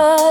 but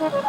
Ha ha ha!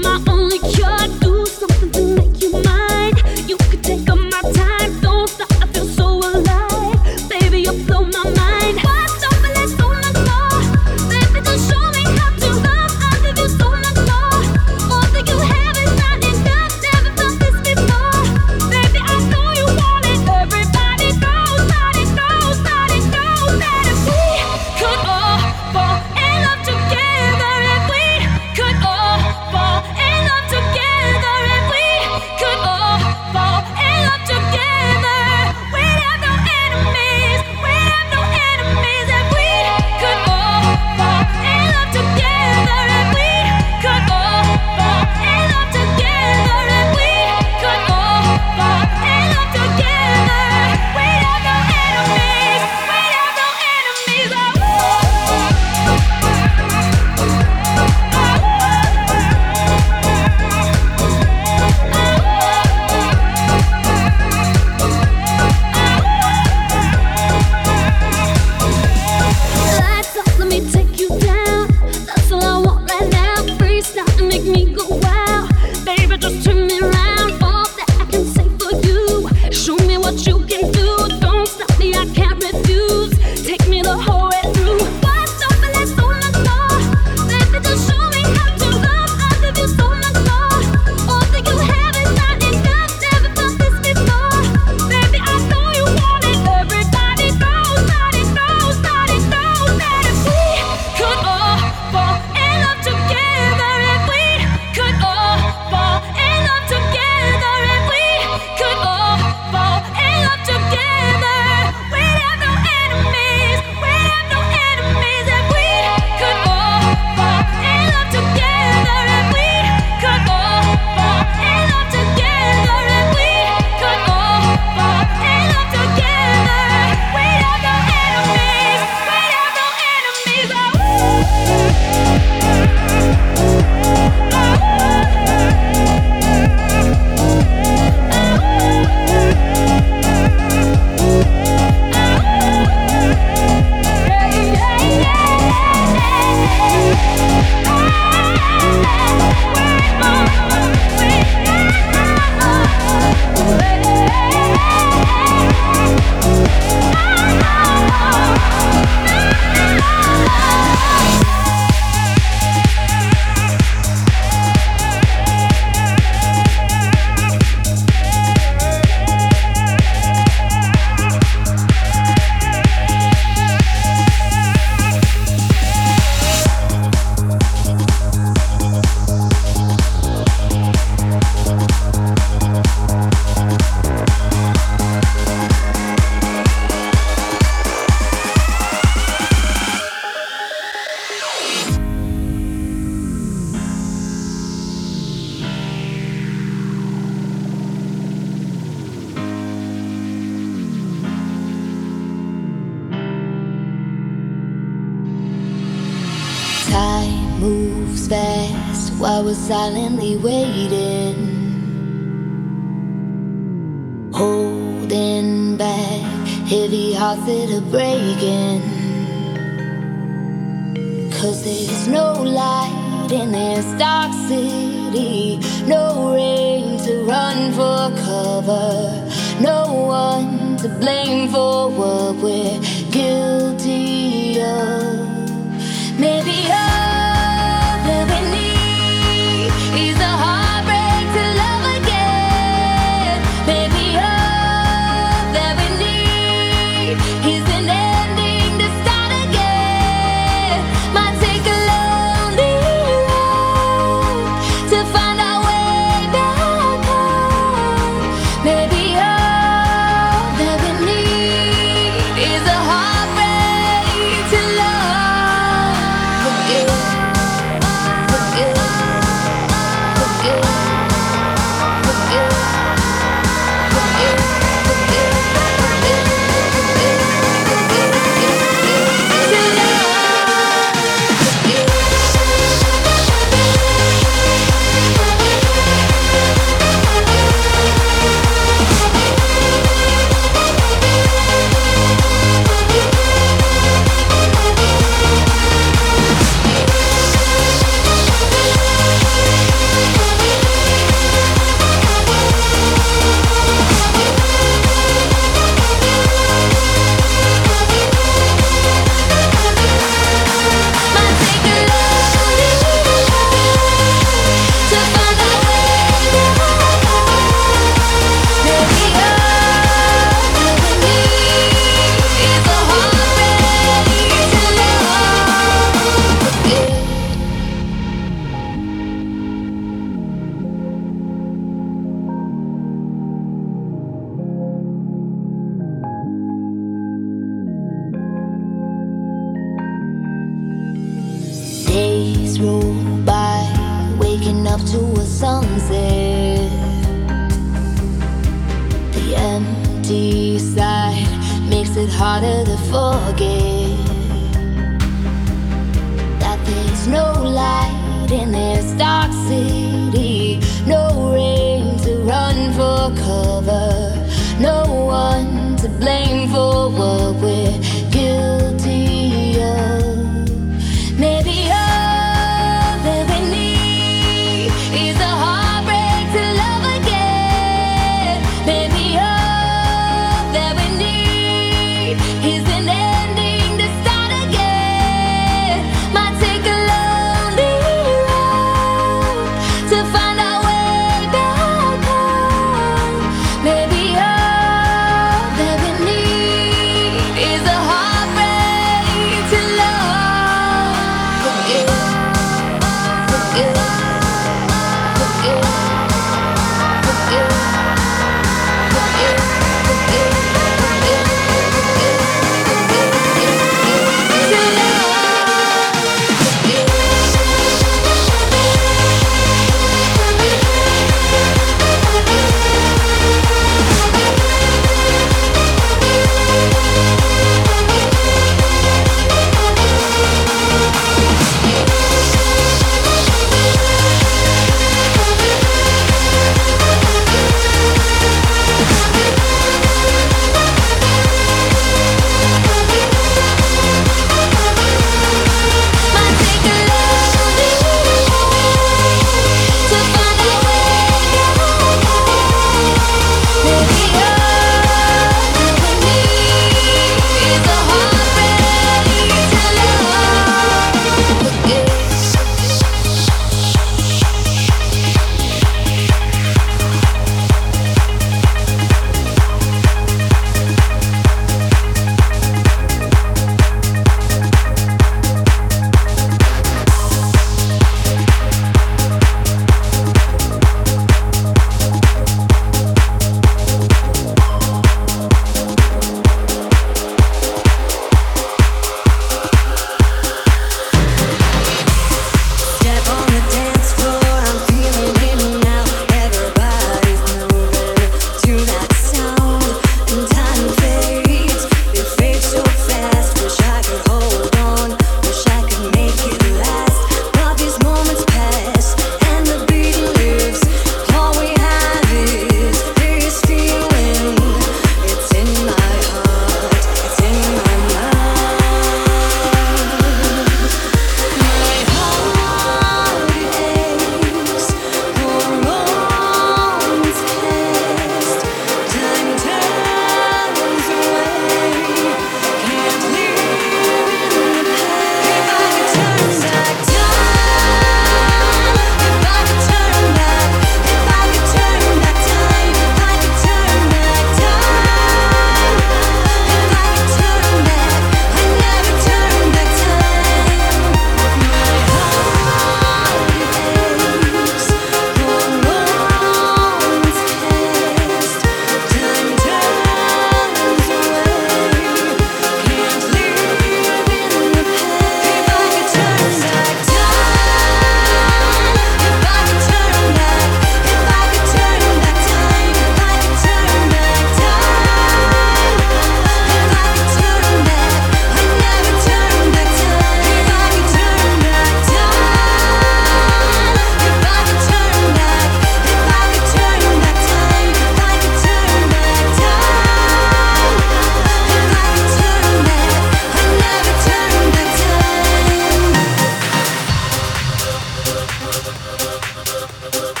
up.